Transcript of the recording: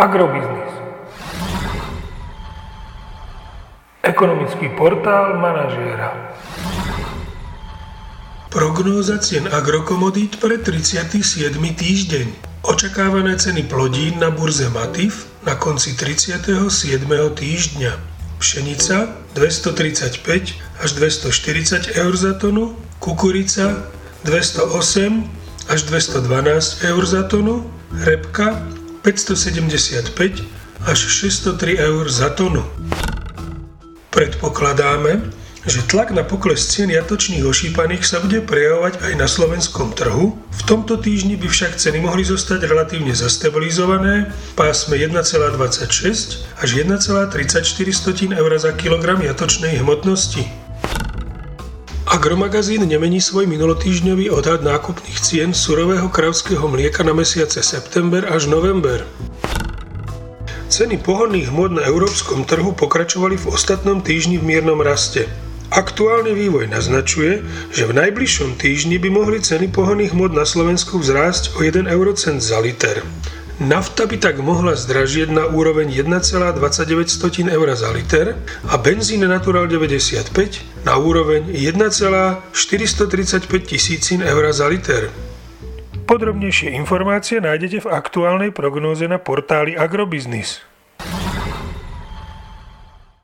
Agrobiznis. Ekonomický portál manažéra. Prognóza cien agrokomodít pre 37. týždeň. Očakávané ceny plodín na burze Matif na konci 37. týždňa. Pšenica 235 až 240 eur za tonu, kukurica 208 až 212 eur za tonu, repka 575 až 603 eur za tonu. Predpokladáme, že tlak na pokles cien jatočných ošípaných sa bude prejavovať aj na slovenskom trhu. V tomto týždni by však ceny mohli zostať relatívne zastabilizované v pásme 1,26 až 1,34 eur za kilogram jatočnej hmotnosti. Agromagazín nemení svoj minulotýždňový odhad nákupných cien surového kravského mlieka na mesiace september až november. Ceny pohonných hmot na európskom trhu pokračovali v ostatnom týždni v miernom raste. Aktuálny vývoj naznačuje, že v najbližšom týždni by mohli ceny pohonných hmot na Slovensku vzrásť o 1 eurocent za liter. Nafta by tak mohla zdražieť na úroveň 1,29 eur za liter a benzín Natural 95 na úroveň 1,435 tisícin eur za liter. Podrobnejšie informácie nájdete v aktuálnej prognóze na portáli Agrobiznis.